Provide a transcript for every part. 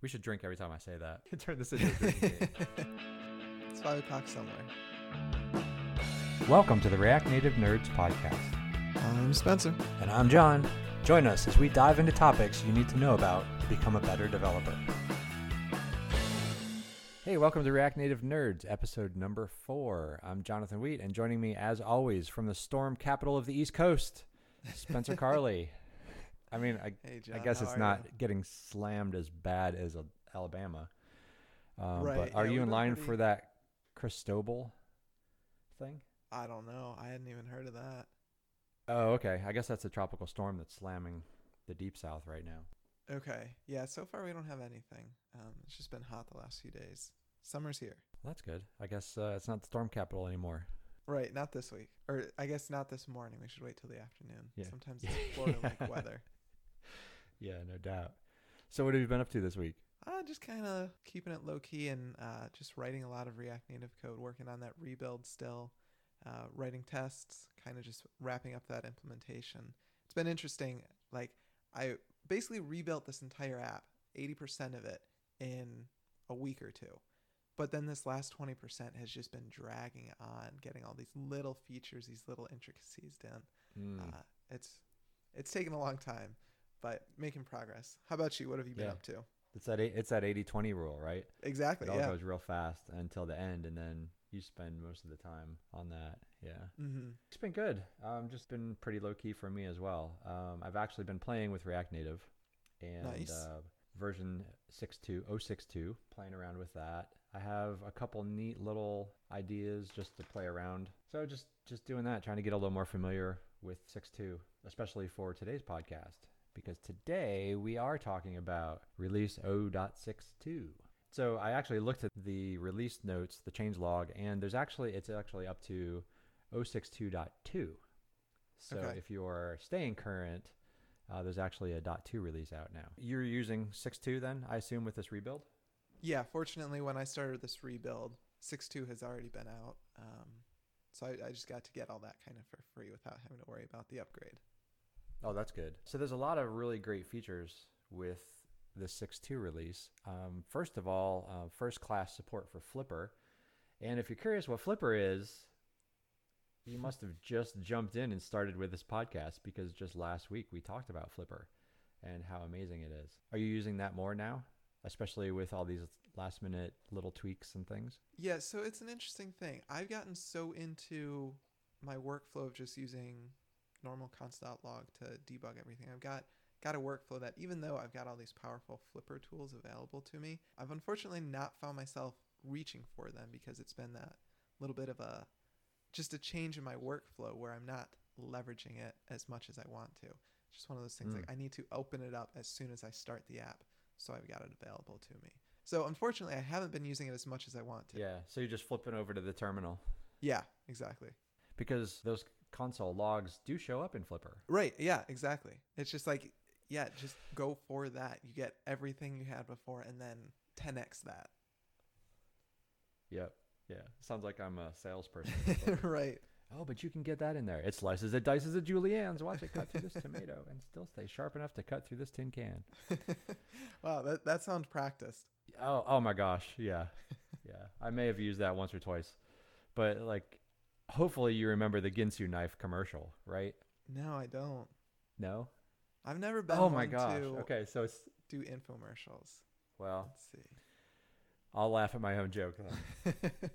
We should drink every time I say that. Turn this into a drinking game. It's five o'clock somewhere. Welcome to the React Native Nerds podcast. I'm Spencer. And I'm John. Join us as we dive into topics you need to know about to become a better developer. Hey, welcome to React Native Nerds, episode number four. I'm Jonathan Wheat, and joining me, as always, from the storm capital of the East Coast, Spencer Carli. I mean, I, Hey, John. I guess it's not you? getting slammed as bad as uh, Alabama. Um, Right, But are yeah, you in line pretty- for that Cristobal thing? I don't know. I hadn't even heard of that. Oh, okay. I guess that's a tropical storm that's slamming the deep south right now. Okay. Yeah. So far, we don't have anything. Um, it's just been hot the last few days. Summer's here. Well, that's good. I guess uh, it's not the storm capital anymore. Right. Not this week, or I guess not this morning. We should wait till the afternoon. Yeah. Sometimes it's Florida-like weather. Yeah, no doubt. So, what have you been up to this week? Uh, just kind of keeping it low key and uh, just writing a lot of React Native code, working on that rebuild still, uh, writing tests, kind of just wrapping up that implementation. It's been interesting. Like, I basically rebuilt this entire app, 80% of it, in a week or two. But then this last 20% has just been dragging on, getting all these little features, these little intricacies done. Mm. Uh, it's it's taken a long time, but making progress. How about you? What have you been Yeah. up to? it's that eight- it's that 80-20 rule, right? Exactly. It all yeah. goes real fast until the end, and then you spend most of the time on that. Yeah. Mm-hmm. It's been good. Um, just been pretty low key for me as well. Um, I've actually been playing with React Native and Nice. uh, version 6.2, 062, playing around with that. I have a couple neat little ideas just to play around. So just just doing that, trying to get a little more familiar with 6.2, especially for today's podcast, because today we are talking about release 0.62. So I actually looked at the release notes, the change log, and there's actually it's actually up to 062.2. So Okay. if you're staying current, uh, there's actually a .2 release out now. You're using 6.2 then, I assume, with this rebuild? Yeah. Fortunately, when I started this rebuild, 6.2 has already been out. Um, so I, I just got to get all that kind of for free without having to worry about the upgrade. Oh, that's good. So there's a lot of really great features with the 6.2 release. Um, first of all, uh, first class support for Flipper. And if you're curious what Flipper is, you must have just jumped in and started with this podcast because just last week we talked about Flipper and how amazing it is. Are you using that more now, especially with all these last minute little tweaks and things? Yeah. So it's an interesting thing. I've gotten so into my workflow of just using normal console.log to debug everything. I've got got a workflow that even though I've got all these powerful Flipper tools available to me, I've unfortunately not found myself reaching for them because it's been that little bit of a just a change in my workflow where I'm not leveraging it as much as I want to. It's just one of those things like hmm. I need to open it up as soon as I start the app so I've got it available to me. So unfortunately, I haven't been using it as much as I want to. Yeah. So you're just flipping over to the terminal Yeah, exactly. because those console logs do show up in Flipper. Right. Yeah, exactly. It's just like, yeah, just go for that. You get everything you had before and then 10x that. Yep. Yeah. Sounds like I'm a salesperson. right. oh, but you can get that in there. It slices it, dices it, juliennes. Watch it cut through this tomato and still stay sharp enough to cut through this tin can. wow, that, that sounds practiced. Oh, oh my gosh. Yeah. Yeah. I may have used that once or twice. But like hopefully you remember the Ginsu knife commercial, right? No, I don't. No? I've never been Oh my gosh. to Okay, so it's do infomercials. well, Let's I'll laugh at my own joke. then.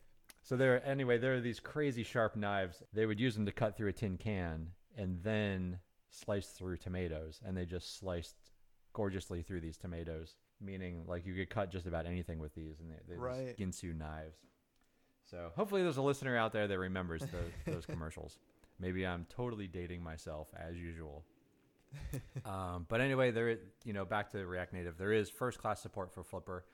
So there, anyway, there are these crazy sharp knives. They would use them to cut through a tin can and then slice through tomatoes, and they just sliced gorgeously through these tomatoes. Meaning, like you could cut just about anything with these, and they, they're Right. Ginsu knives. So hopefully, there's a listener out there that remembers those, those commercials. Maybe I'm totally dating myself as usual. um, but anyway, there, you know, back to React Native, there is first class support for Flipper.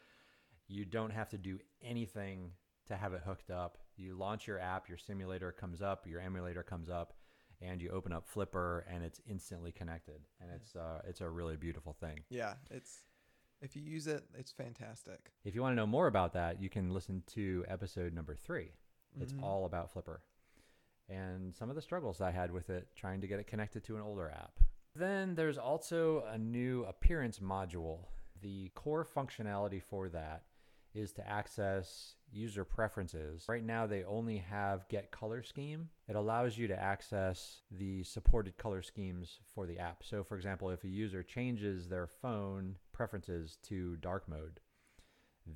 You don't have to do anything to have it hooked up. You launch your app, your simulator comes up, your emulator comes up, and you open up Flipper, and it's instantly connected, and it's uh, it's a really beautiful thing. yeah, it's if you use it, it's fantastic. If you want to know more about that, you can listen to episode number three. It's Mhm. all about Flipper and some of the struggles I had with it trying to get it connected to an older app. Then there's also a new appearance module The core functionality for that is to access user preferences. Right now, they only have get color scheme. It allows you to access the supported color schemes for the app. So, for example, if a user changes their phone preferences to dark mode,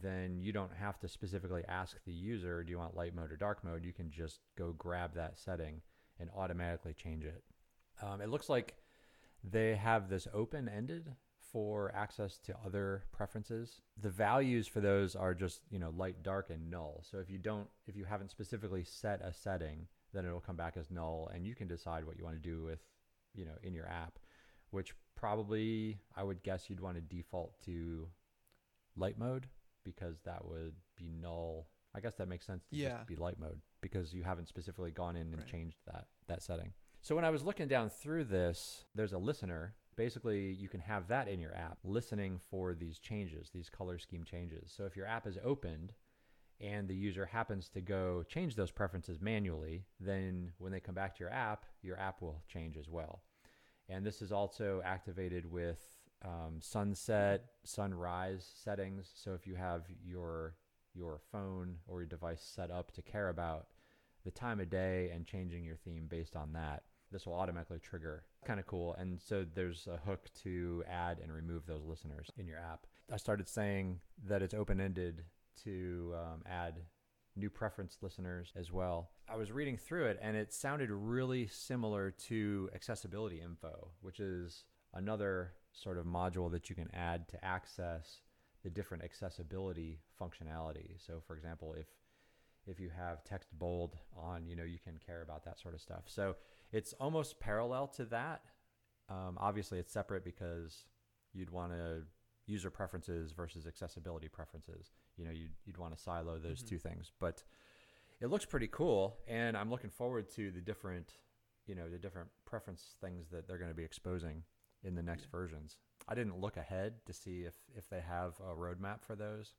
then you don't have to specifically ask the user, do you want light mode or dark mode? You can just go grab that setting and automatically change it. Um, it looks like they have this open ended for access to other preferences. The values for those are just, you know, light, dark, and null. So if you don't, if you haven't specifically set a setting, then it'll come back as null and you can decide what you want to do with, you know, in your app, which probably I would guess you'd want to default to light mode because that would be null. I guess that makes sense to Yeah. just be light mode because you haven't specifically gone in and Right. changed that that setting. So when I was looking down through this, there's a listener. Basically, you can have that in your app listening for these changes, these color scheme changes. So if your app is opened and the user happens to go change those preferences manually, then when they come back to your app, your app will change as well. And this is also activated with um, sunset, sunrise settings. So if you have your your phone or your device set up to care about the time of day and changing your theme based on that, this will automatically trigger. Kind of cool. And so there's a hook to add and remove those listeners in your app. I started saying that it's open ended to um, add new preference listeners as well. I was reading through it and it sounded really similar to accessibility info, which is another sort of module that you can add to access the different accessibility functionality. So for example, if if you have text bold on, you know, you can care about that sort of stuff. So it's almost parallel to that. Um, obviously, it's separate because you'd want to user preferences versus accessibility preferences. You know, you'd, you'd want to silo those Mhm. two things. But it looks pretty cool, and I'm looking forward to the different, you know, the different preference things that they're going to be exposing in the next Yeah. versions. I didn't look ahead to see if if they have a roadmap for those.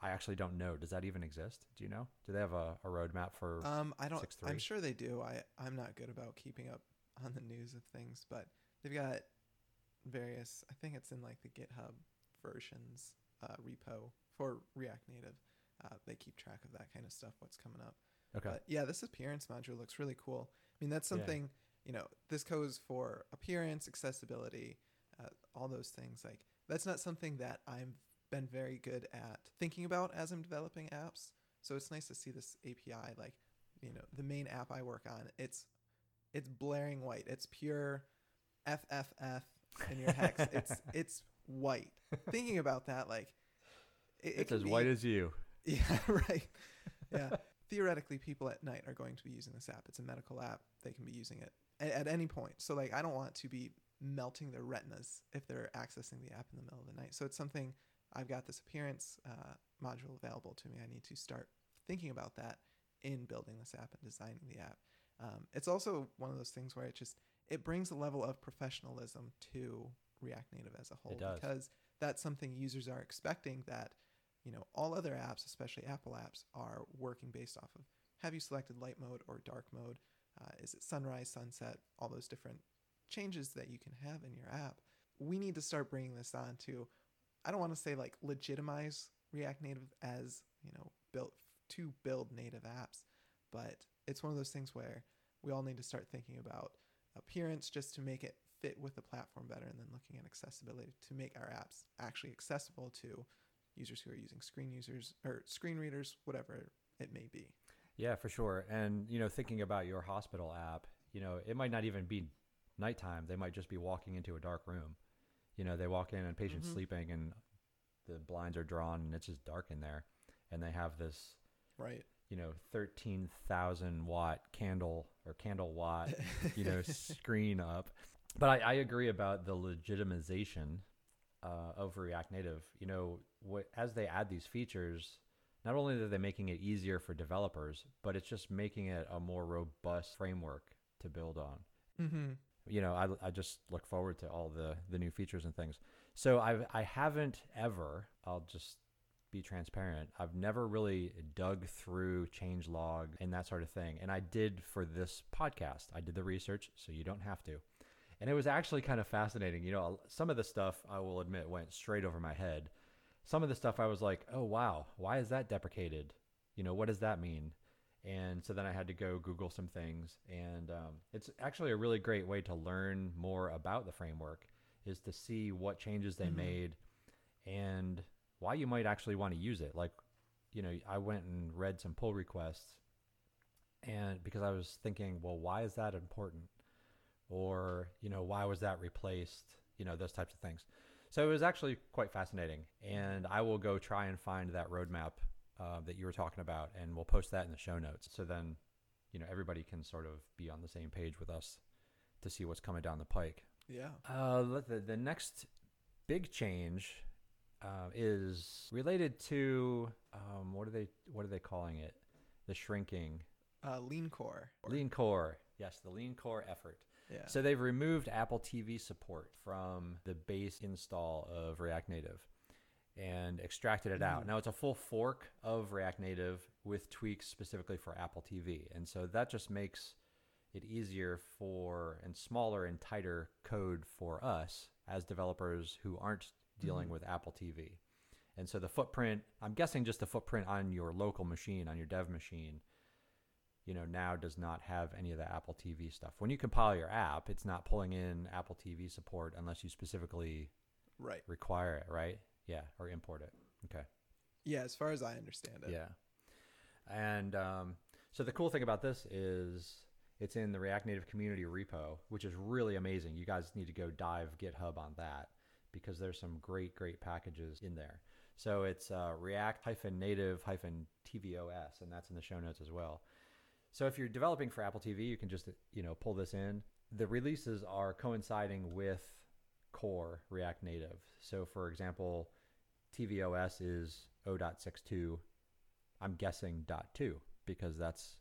I actually don't know. Does that even exist? Do you know? Do they have a, a roadmap for? Um, I don't. 6.3? I'm sure they do. I I'm not good about keeping up on the news of things, but they've got various. I think it's in like the GitHub versions uh, repo for React Native. Uh, they keep track of that kind of stuff. What's coming up. okay. But yeah, this appearance module looks really cool. I mean, that's Yeah. something you know. This goes for appearance, accessibility, uh, all those things. Like that's not something that I've been very good at thinking about as I'm developing apps. So it's nice to see this API. Like, you know, the main app I work on, it's it's blaring white. It's pure FFF in your hex. it's it's white. Thinking about that, like, it, it it's can as be- white as you. yeah, right. Yeah. Theoretically, people at night are going to be using this app. It's a medical app. They can be using it at, at any point. So, like, I don't want to be melting their retinas if they're accessing the app in the middle of the night. So, it's something I've got this appearance uh, module available to me. I need to start thinking about that in building this app and designing the app. Um, it's also one of those things where it just it brings a level of professionalism to React Native as a whole because that's something users are expecting that you know all other apps especially apple apps are working based off of. Have you selected light mode or dark mode? Uh, is it sunrise sunset all those different changes that you can have in your app? We need to start bringing this on to i don't want to say like legitimize react native as you know built to build native apps but it's one of those things where we all need to start thinking about appearance just to make it fit with the platform better and then looking at accessibility to make our apps actually accessible to users who are using screen users or screen readers whatever it may be Yeah, for sure. And you know, thinking about your hospital app, you know, it might not even be nighttime. They might just be walking into a dark room. You know, they walk in and patient's Mhm. sleeping and the blinds are drawn and it's just dark in there, and they have this right you know thirteen thousand watt candle or candle watt you know screen up. But I, I agree about the legitimization uh, of React Native. You know, what, as they add these features, not only are they making it easier for developers, but it's just making it a more robust framework to build on. mm-hmm. You know, I, I just look forward to all the, the new features and things. So I I haven't ever. I'll just be transparent. I've never really dug through changelog and that sort of thing. And I did for this podcast. I did the research, so you don't have to. And it was actually kind of fascinating. You know, some of the stuff I will admit went straight over my head. Some of the stuff I was like, oh, wow, why is that deprecated? You know, what does that mean? And so then I had to go Google some things. And um, it's actually a really great way to learn more about the framework is to see what changes they Mhm. made and why you might actually want to use it. Like, you know, I went and read some pull requests and because I was thinking, well, why is that important? Or, you know, why was that replaced? You know, those types of things. So it was actually quite fascinating. And I will go try and find that roadmap uh, that you were talking about, and we'll post that in the show notes. So then, you know, everybody can sort of be on the same page with us to see what's coming down the pike. Yeah. Uh, the, the next big change uh, is related to um, what are they what are they calling it? The shrinking Uh, lean core. lean core. Yes, the lean core effort. Yeah. So they've removed Apple TV support from the base install of React Native and extracted it out. Mm. Now it's a full fork of React Native with tweaks specifically for Apple TV. And so that just makes it easier for and smaller and tighter code for us as developers who aren't dealing Mhm. with Apple TV. And so the footprint, I'm guessing just the footprint on your local machine, on your dev machine, you know, now does not have any of the Apple TV stuff. When you compile your app, it's not pulling in Apple TV support unless you specifically right. require it, right? Yeah, or import it. Okay. Yeah. As far as I understand it. Yeah. And um, so the cool thing about this is it's in the React Native community repo, which is really amazing. You guys need to go dive GitHub on that because there's some great, great packages in there. So it's uh, React hyphen native hyphen TVOS, and that's in the show notes as well. So if you're developing for Apple TV, you can just you know pull this in. The releases are coinciding with core React Native. So for example, tvOS is 0.62. I'm guessing dot two because that's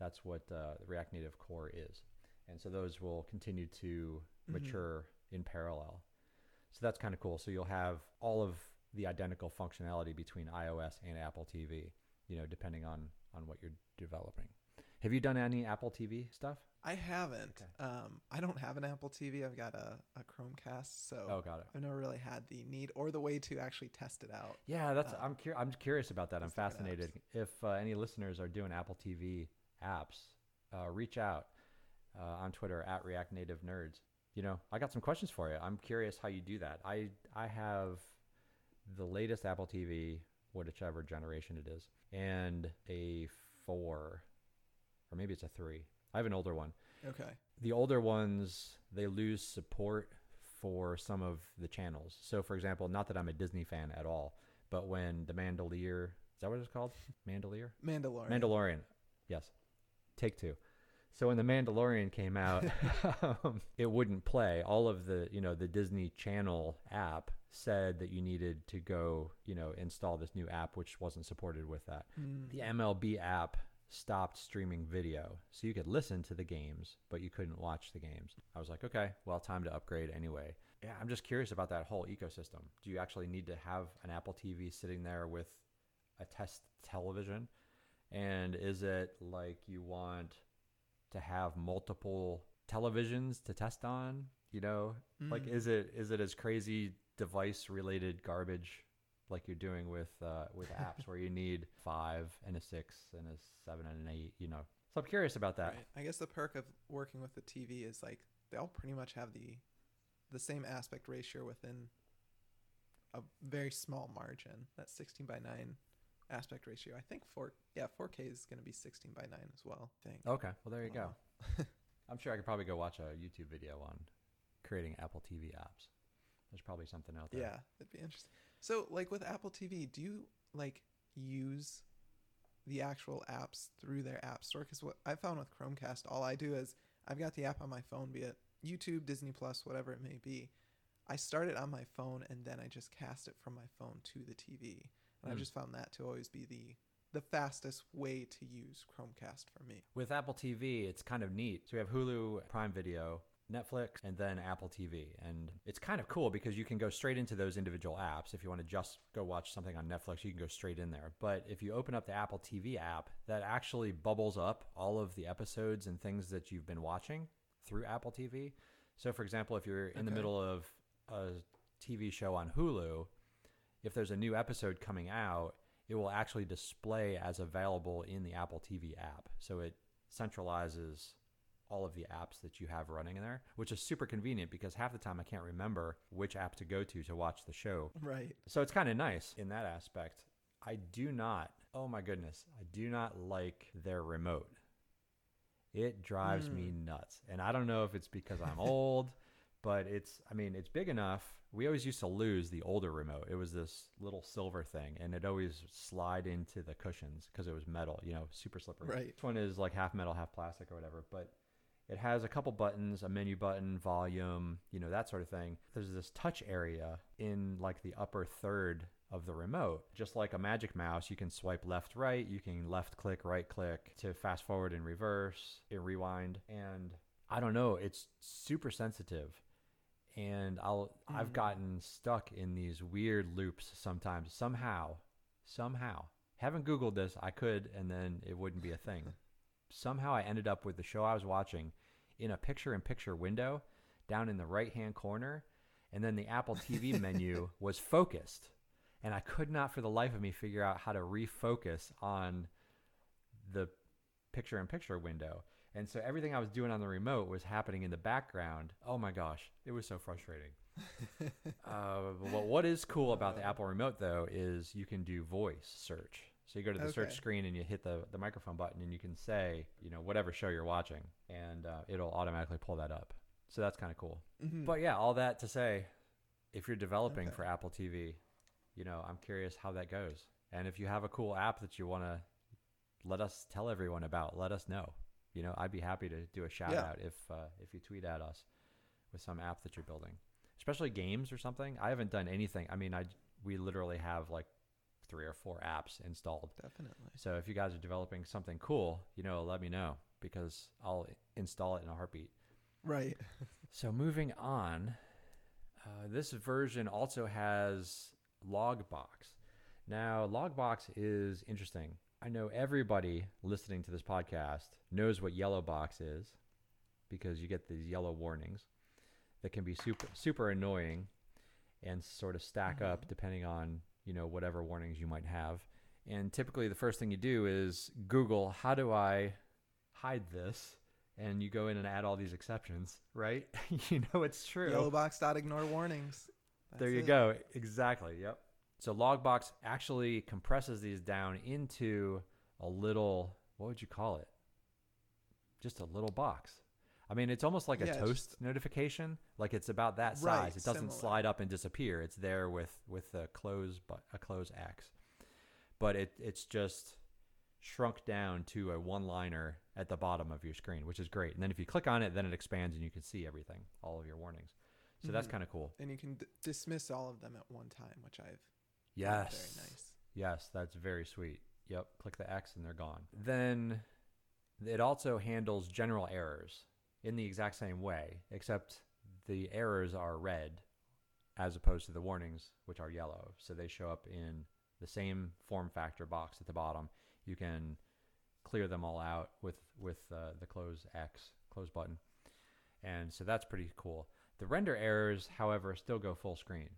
that's what uh, React Native core is, and so those will continue to Mhm. mature in parallel. So that's kind of cool. So you'll have all of the identical functionality between iOS and Apple TV, you know, depending on on what you're developing. Have you done any Apple TV stuff? I haven't. Okay. Um, I don't have an Apple TV. I've got a, a Chromecast, so Oh, got it. I've never really had the need or the way to actually test it out. Yeah, that's Uh, I'm cur- I'm curious about that. I'm just different apps. fascinated. If uh, any listeners are doing Apple TV apps, uh, reach out uh, on Twitter at React Native Nerds. You know, I got some questions for you. I'm curious how you do that. I I have the latest Apple TV, whichever generation it is, and a four, or maybe it's a three. I have an older one Okay. the older ones they lose support for some of the channels. So, for example, not that I'm a Disney fan at all, but when the Mandalorian is that what it's called? Mandalorian. Mandalorian. Mandalorian. Yes. Take two. So when the Mandalorian came out, um, it wouldn't play. All of the, you know, the Disney Channel app said that you needed to go, you know, install this new app, which wasn't supported with that Mm. the MLB app stopped streaming video. So you could listen to the games, but you couldn't watch the games. I was like, okay, well, time to upgrade anyway. Yeah, I'm just curious about that whole ecosystem. Do you actually need to have an Apple TV sitting there with a test television? And is it like you want to have multiple televisions to test on? You know, like Mm. is it is it as crazy device related garbage like you're doing with uh, with apps where you need five and a six and a seven and an eight you know so i'm curious about that Right. I guess the perk of working with the TV is like they all pretty much have the the same aspect ratio within a very small margin. That 16 by 9 aspect ratio. I think 4 yeah, 4K is going to be 16 by 9 as well, I think. okay well there you go i'm sure i could probably go watch a youtube video on creating apple tv apps there's probably something out there Yeah, it'd be interesting. So, like with Apple TV, do you like use the actual apps through their app store? Because what I found with Chromecast, all I do is I've got the app on my phone, be it YouTube, Disney Plus, whatever it may be. I start it on my phone and then I just cast it from my phone to the TV, and I've Hmm. just found that to always be the the fastest way to use Chromecast for me. with apple tv it's kind of neat so we have hulu prime video netflix and then apple tv and it's kind of cool because you can go straight into those individual apps. If you want to just go watch something on netflix you can go straight in there. But if you open up the apple tv app that actually bubbles up all of the episodes and things that you've been watching through apple tv So, for example, if you're in the middle of a TV show on Hulu, if there's a new episode coming out, it will actually display as available in the Apple TV app. So it centralizes all of the apps that you have running in there, which is super convenient because half the time I can't remember which app to go to to watch the show. Right. So it's kind of nice in that aspect. I do not, oh my goodness, I do not like their remote. It drives me hmm. nuts. And I don't know if it's because I'm old, but it's, I mean, it's big enough. We always used to lose the older remote. It was this little silver thing, and it always slide into the cushions because it was metal, you know, super slippery. Right. This one is like half metal, half plastic or whatever, but it has a couple buttons, a menu button, volume, you know, that sort of thing. There's this touch area in like the upper third of the remote. Just like a magic mouse, you can swipe left, right, you can left click, right click to fast forward and reverse, and rewind. And I don't know, it's super sensitive. And I'll I've Mm. gotten stuck in these weird loops sometimes. Somehow, somehow. Haven't Googled this. I could and then it wouldn't be a thing somehow I ended up with the show I was watching in a picture in picture window down in the right hand corner. And then the Apple TV menu was focused. And I could not for the life of me figure out how to refocus on the picture in picture window. And so everything I was doing on the remote was happening in the background. Oh my gosh, it was so frustrating. uh, but what is cool about the Apple remote though is you can do voice search. So you go to the search screen and you hit the, the microphone button and you can say, you know, whatever show you're watching and uh, it'll automatically pull that up. So that's kind of cool. Mhm. But yeah, all that to say, if you're developing Okay. for Apple TV, you know, I'm curious how that goes. And if you have a cool app that you want to let us tell everyone about, let us know. You know, I'd be happy to do a shout Yeah. out if uh, if you tweet at us with some app that you're building, especially games or something. I haven't done anything. I mean, I we literally have like three or four apps installed. Definitely. So if you guys are developing something cool, you know, let me know because I'll install it in a heartbeat. Right. So moving on, uh, this version also has Logbox. Now, Logbox is interesting. I know everybody listening to this podcast knows what Yellow Box is because you get these yellow warnings that can be super super annoying and sort of stack up depending on you know whatever warnings you might have. And typically, the first thing you do is Google how do I hide this, and you go in and add all these exceptions, right? you know it's true. Yellow box dot ignore warnings. There you it. go. Exactly. Yep. So Logbox actually compresses these down into a little, what would you call it? Just a little box. I mean, it's almost like a Yeah, toast notification. Like it's about that size. Right, it doesn't similar. slide up and disappear. It's there with with a close but a close X. But it it's just shrunk down to a one liner at the bottom of your screen, which is great. And then if you click on it, then it expands and you can see everything, all of your warnings. So that's Mhm. kind of cool. And you can d- dismiss all of them at one time, which I've Yes. very nice. Yes, that's very sweet. Yep, click the X and they're gone. Then it also handles general errors in the exact same way, except the errors are red as opposed to the warnings, which are yellow. So they show up in the same form factor box at the bottom. You can clear them all out with with uh, the close X close button, and so that's pretty cool. The render errors, however, still go full screen,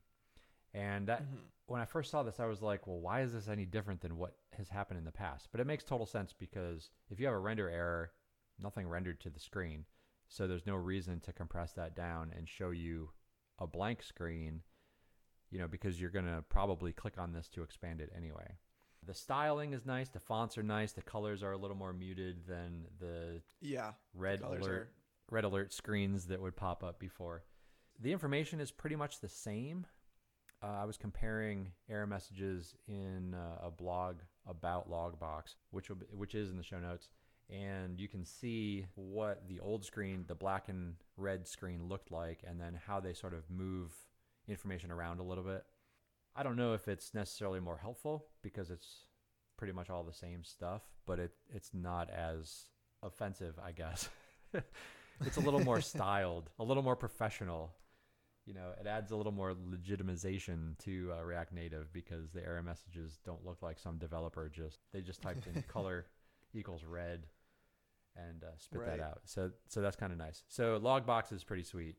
and that Mhm. when I first saw this, I was like, well, why is this any different than what has happened in the past? But it makes total sense because if you have a render error, nothing rendered to the screen. So there's no reason to compress that down and show you a blank screen, you know, because you're going to probably click on this to expand it anyway. The styling is nice. The fonts are nice. The colors are a little more muted than the Yeah. red colors alert are- red alert screens that would pop up before. The information is pretty much the same. Uh, I was comparing error messages in uh, a blog about Logbox, which will be, which is in the show notes, and you can see what the old screen, the black and red screen looked like, and then how they sort of move information around a little bit. I don't know if it's necessarily more helpful because it's pretty much all the same stuff, but it it's not as offensive, I guess. it's a little more styled, a little more professional. You know, it adds a little more legitimization to uh, React Native because the error messages don't look like some developer just they just typed in color equals red and uh, spit that out. So so that's kind of nice. So Logbox is pretty sweet.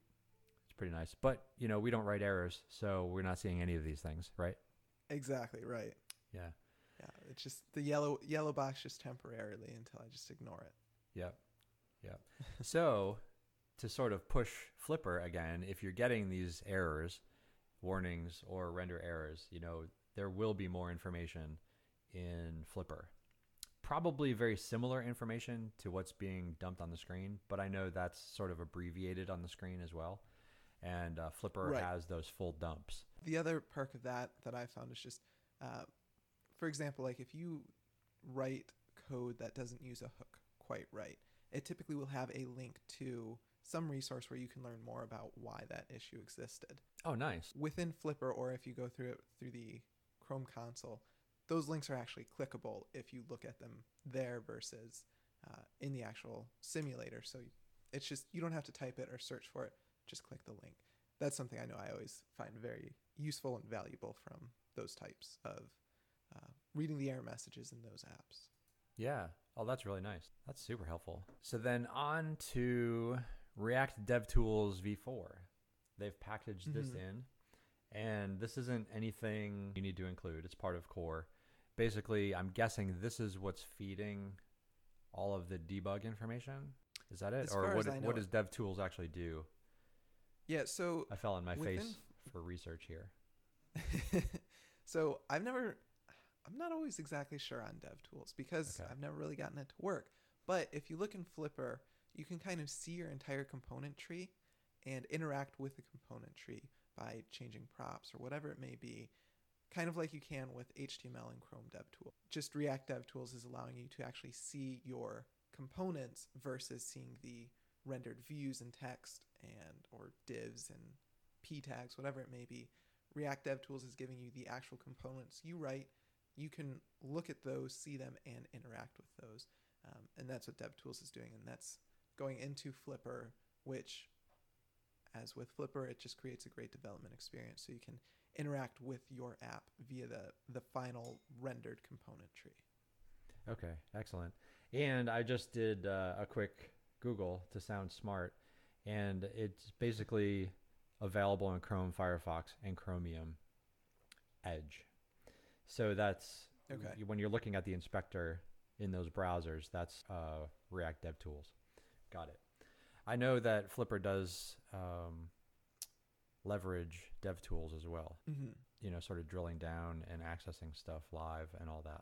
It's pretty nice. But you know, we don't write errors, so we're not seeing any of these things, right? Exactly right. Yeah. Yeah, it's just the yellow yellow box just temporarily until I just ignore it. Yep. Yep. so, to sort of push Flipper again, if you're getting these errors, warnings, or render errors, you know, there will be more information in Flipper. Probably very similar information to what's being dumped on the screen, but I know that's sort of abbreviated on the screen as well. And uh, Flipper Right. has those full dumps. The other perk of that that I found is just, uh, for example, like if you write code that doesn't use a hook quite right, it typically will have a link to some resource where you can learn more about why that issue existed. Oh, nice. Within Flipper, or if you go through it through the Chrome console, those links are actually clickable if you look at them there versus uh, in the actual simulator. So it's just you don't have to type it or search for it; just click the link. That's something I know I always find very useful and valuable from those types of uh, reading the error messages in those apps. Yeah. Oh, that's really nice. That's super helpful. So then on to React DevTools v4. They've packaged this Mhm. in, and this isn't anything you need to include. It's part of core. Basically, I'm guessing this is what's feeding all of the debug information. Is that it, As or what? as I know what does DevTools actually do? Yeah. So I fell on my Within- face for research here. so I've never, I'm not always exactly sure on DevTools because Okay. I've never really gotten it to work. But if you look in Flipper, you can kind of see your entire component tree and interact with the component tree by changing props or whatever it may be, kind of like you can with HTML and Chrome DevTool. Just React DevTools is allowing you to actually see your components versus seeing the rendered views and text and or divs and p tags, whatever it may be. React DevTools is giving you the actual components you write. You can look at those, see them, and interact with those. Um, and that's what DevTools is doing. And that's going into Flipper, which, as with Flipper, it just creates a great development experience. So you can interact with your app via the, the final rendered component tree. Okay, excellent. And I just did uh, a quick Google to sound smart, and it's basically available in Chrome, Firefox, and Chromium Edge. So that's Okay. when you're looking at the inspector in those browsers, that's uh, React DevTools. Got it. I know that Flipper does um, leverage DevTools as well Mm-hmm. you know, sort of drilling down and accessing stuff live and all that.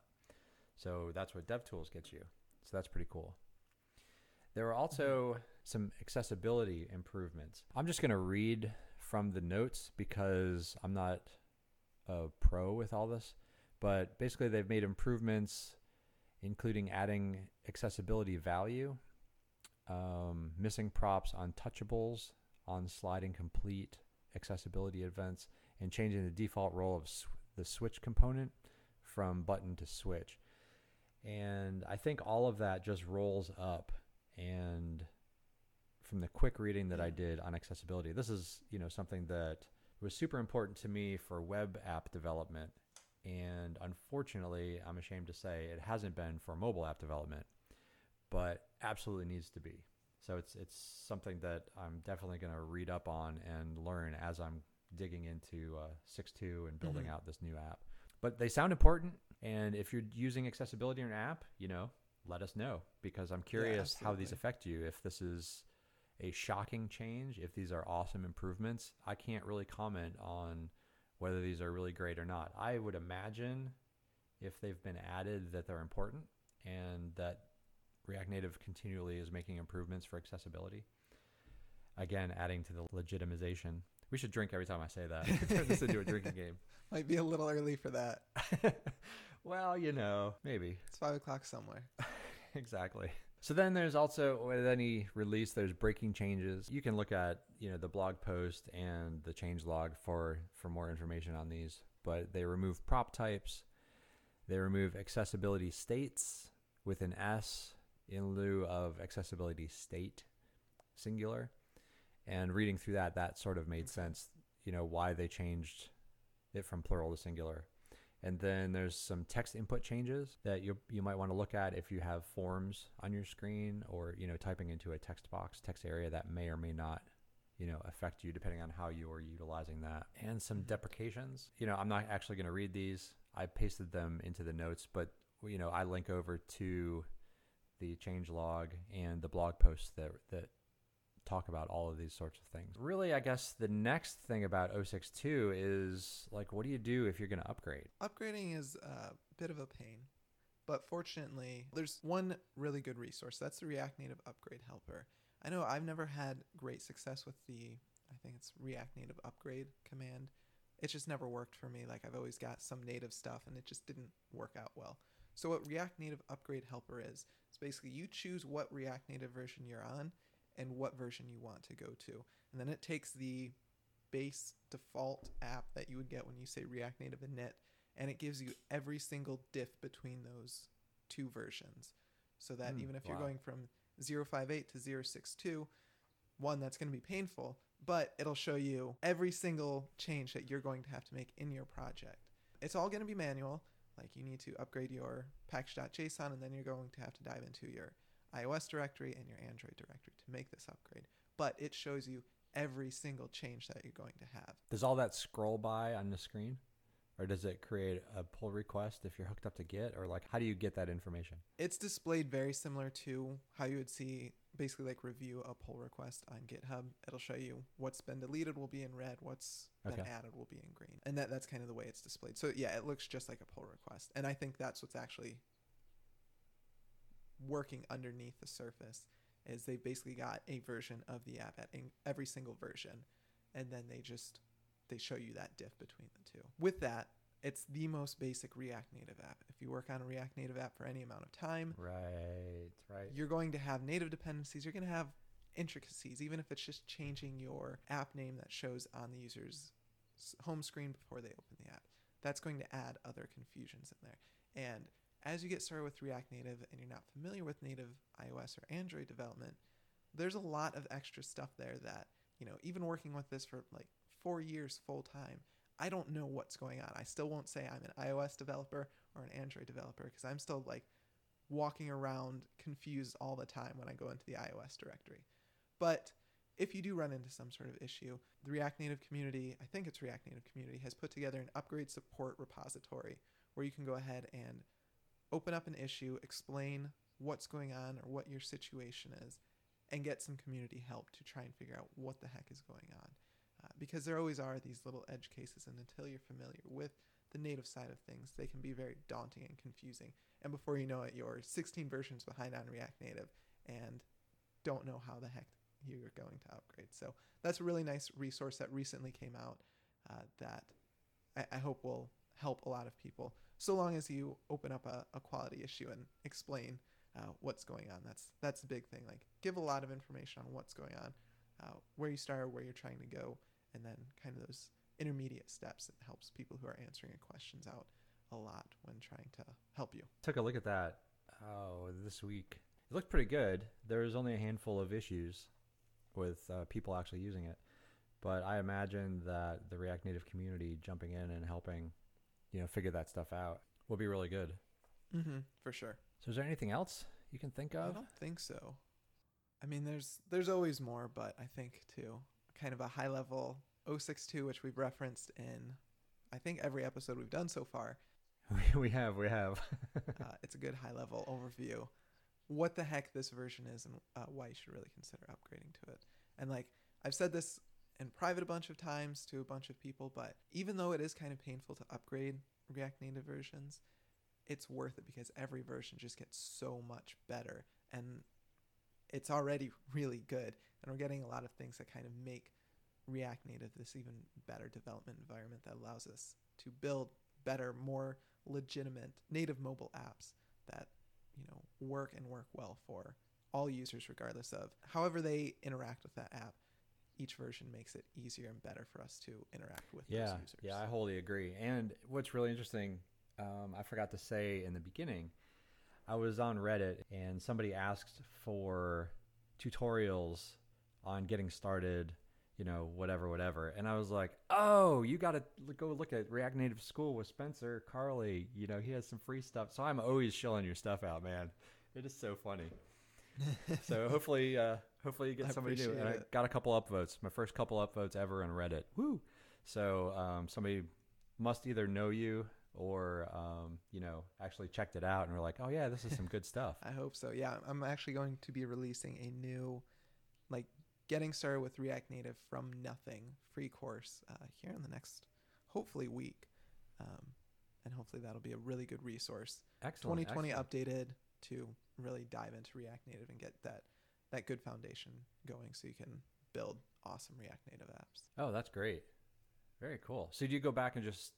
So that's what DevTools gets you. So that's pretty cool. There are also some accessibility improvements. I'm just going to read from the notes because I'm not a pro with all this, but basically they've made improvements including adding accessibility value, um, missing props on touchables, on sliding complete accessibility events, and changing the default role of sw- the switch component from button to switch. And I think all of that just rolls up and from the quick reading that I did on accessibility, this is, you know, something that was super important to me for web app development. And unfortunately, I'm ashamed to say it hasn't been for mobile app development, but absolutely needs to be. So it's it's something that I'm definitely going to read up on and learn as I'm digging into uh, 6.2 and building Mhm. out this new app. But they sound important, and if you're using accessibility in an app, you know, let us know because I'm curious how these affect you. If this is a shocking change, if these are awesome improvements, I can't really comment on whether these are really great or not. I would imagine if they've been added that they're important and that React Native continually is making improvements for accessibility. Again, adding to the legitimization. We should drink every time I say that. Turn this into a drinking game. Might be a little early for that. well, you know, maybe. It's five o'clock somewhere. exactly. So then there's also with any release there's breaking changes. You can look at, you know, the blog post and the change log for for more information on these, but they remove prop types. They remove accessibility states with an S in lieu of accessibility state singular. And reading through that that sort of made Okay. sense, you know, why they changed it from plural to singular. And then there's some text input changes that you you might want to look at if you have forms on your screen or you know typing into a text box, text area that may or may not you know affect you depending on how you're utilizing that and some Mhm. deprecations you know i'm not actually going to read these i pasted them into the notes but you know i link over to the change log and the blog posts that that talk about all of these sorts of things really i guess the next thing about 062 is like what do you do if you're going to upgrade Upgrading is a bit of a pain, but fortunately, there's one really good resource. That's the React Native Upgrade Helper. I know I've never had great success with the, I think it's React Native Upgrade command. It just never worked for me. Like I've always got some native stuff and it just didn't work out well. So what React Native Upgrade Helper is, is basically you choose what React Native version you're on and what version you want to go to. And then it takes the base default app that you would get when you say React Native init and it gives you every single diff between those two versions. So that Hmm, even if you're going from 058 to 062, one, that's going to be painful, but it'll show you every single change that you're going to have to make in your project. It's all going to be manual. Like you need to upgrade your package.json and then you're going to have to dive into your iOS directory and your Android directory to make this upgrade. But it shows you every single change that you're going to have. does all that scroll by on the screen or does it create a pull request if you're hooked up to git or like how do you get that information It's displayed very similar to how you would see basically like review a pull request on GitHub. It'll show you what's been deleted will be in red, what's been Okay. added will be in green. And that, that's kind of the way it's displayed. So yeah, it looks just like a pull request. And I think that's what's actually working underneath the surface is they've basically got a version of the app at every single version and then they just they show you that diff between the two. With that, it's the most basic React Native app. If you work on a React Native app for any amount of time, right right you're going to have native dependencies. You're going to have intricacies, even if it's just changing your app name that shows on the user's home screen before they open the app. That's going to add other confusions in there. And as you get started with React Native and you're not familiar with native iOS or Android development, there's a lot of extra stuff there that, you know, even working with this for like four years full time, I don't know what's going on. I still won't say I'm an iOS developer or an Android developer because I'm still like walking around confused all the time when I go into the iOS directory. But if you do run into some sort of issue, the React Native community, I think it's React Native community, has put together an upgrade support repository where you can go ahead and open up an issue, explain what's going on or what your situation is, and get some community help to try and figure out what the heck is going on. Because there always are these little edge cases, and until you're familiar with the native side of things, they can be very daunting and confusing. And before you know it, you're 16 versions behind on React Native and don't know how the heck you're going to upgrade. So that's a really nice resource that recently came out uh, that I, I hope will help a lot of people. So long as you open up a, a quality issue and explain uh, what's going on. That's that's the big thing. Like give a lot of information on what's going on, uh, where you start, where you're trying to go, and then kind of those intermediate steps. It helps people who are answering your questions out a lot when trying to help you. took a look at that oh this week it looked pretty good there was only a handful of issues with uh, people actually using it but i imagine that the react native community jumping in and helping you know figure that stuff out will be really good Mm-hmm, for sure. so is there anything else you can think of? I don't think so. I mean, there's there's always more, but I think too, kind of a high level 062, which we've referenced in, I think every episode we've done so far. we have we have Uh, it's a good high level overview, what the heck this version is and uh, why you should really consider upgrading to it. And like I've said this in private a bunch of times to a bunch of people, but even though it is kind of painful to upgrade React Native versions, it's worth it because every version just gets so much better and it's already really good and we're getting a lot of things that kind of make React Native this even better development environment that allows us to build better, more legitimate native mobile apps that, you know, work and work well for all users regardless of however they interact with that app. Each version makes it easier and better for us to interact with yeah those users. yeah i wholly agree and what's really interesting um, i forgot to say in the beginning i was on reddit and somebody asked for tutorials on getting started you know whatever whatever and i was like oh you gotta go look at react native school with spencer Carli. you know he has some free stuff so i'm always shilling your stuff out man it is so funny so hopefully uh Hopefully you get I somebody new. And I got a couple upvotes. My first couple upvotes ever on Reddit. Woo! So um, somebody must either know you or um, you know actually checked it out and were like, oh yeah, this is some good stuff. I hope so. Yeah, I'm actually going to be releasing a new, like, getting started with React Native from nothing free course uh, here in the next, hopefully, week. Um, and hopefully that'll be a really good resource. Excellent. 2020 excellent. updated to really dive into React Native and get that that good foundation going, so you can build awesome React Native apps. Oh, that's great. Very cool. So do you go back and just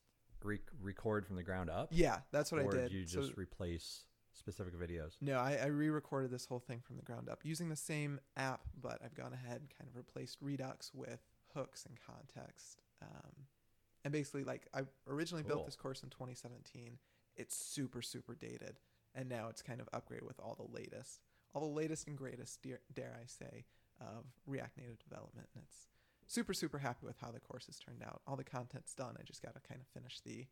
re- record from the ground up? Yeah, that's what or I did. do you So- just replace specific videos? No, I, I re-recorded this whole thing from the ground up using the same app, but I've gone ahead and kind of replaced Redux with hooks and context. Um, and basically, like I originally Cool. built this course in 2017. It's super super dated, and now it's kind of upgraded with all the latest, all the latest and greatest, dare, dare I say, of React Native development. And it's super super happy with how the course has turned out. All the content's done. I just got to kind of finish the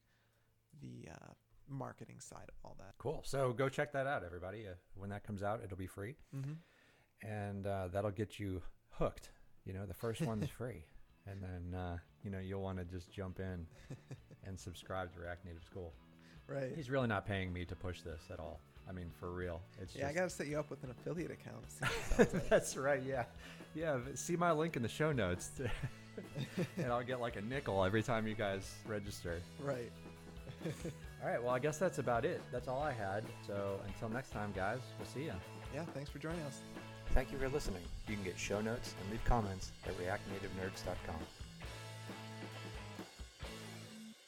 the uh, marketing side of all that. Cool. So go check that out, everybody. Uh, when that comes out, it'll be free, Mm-hmm. and uh, that'll get you hooked. You know, the first one's free, and then uh, you know you'll want to just jump in and subscribe to React Native School. Right. He's really not paying me to push this at all. I mean, for real. It's Yeah, I gotta set you up with an affiliate account. see what it sounds like. That's right. Yeah, yeah. See my link in the show notes, and I'll get like a nickel every time you guys register. right. All right. Well, I guess that's about it. That's all I had. So until next time, guys. We'll see ya. Yeah, thanks for joining us. Thank you for listening. You can get show notes and leave comments at reactnativenerds.com.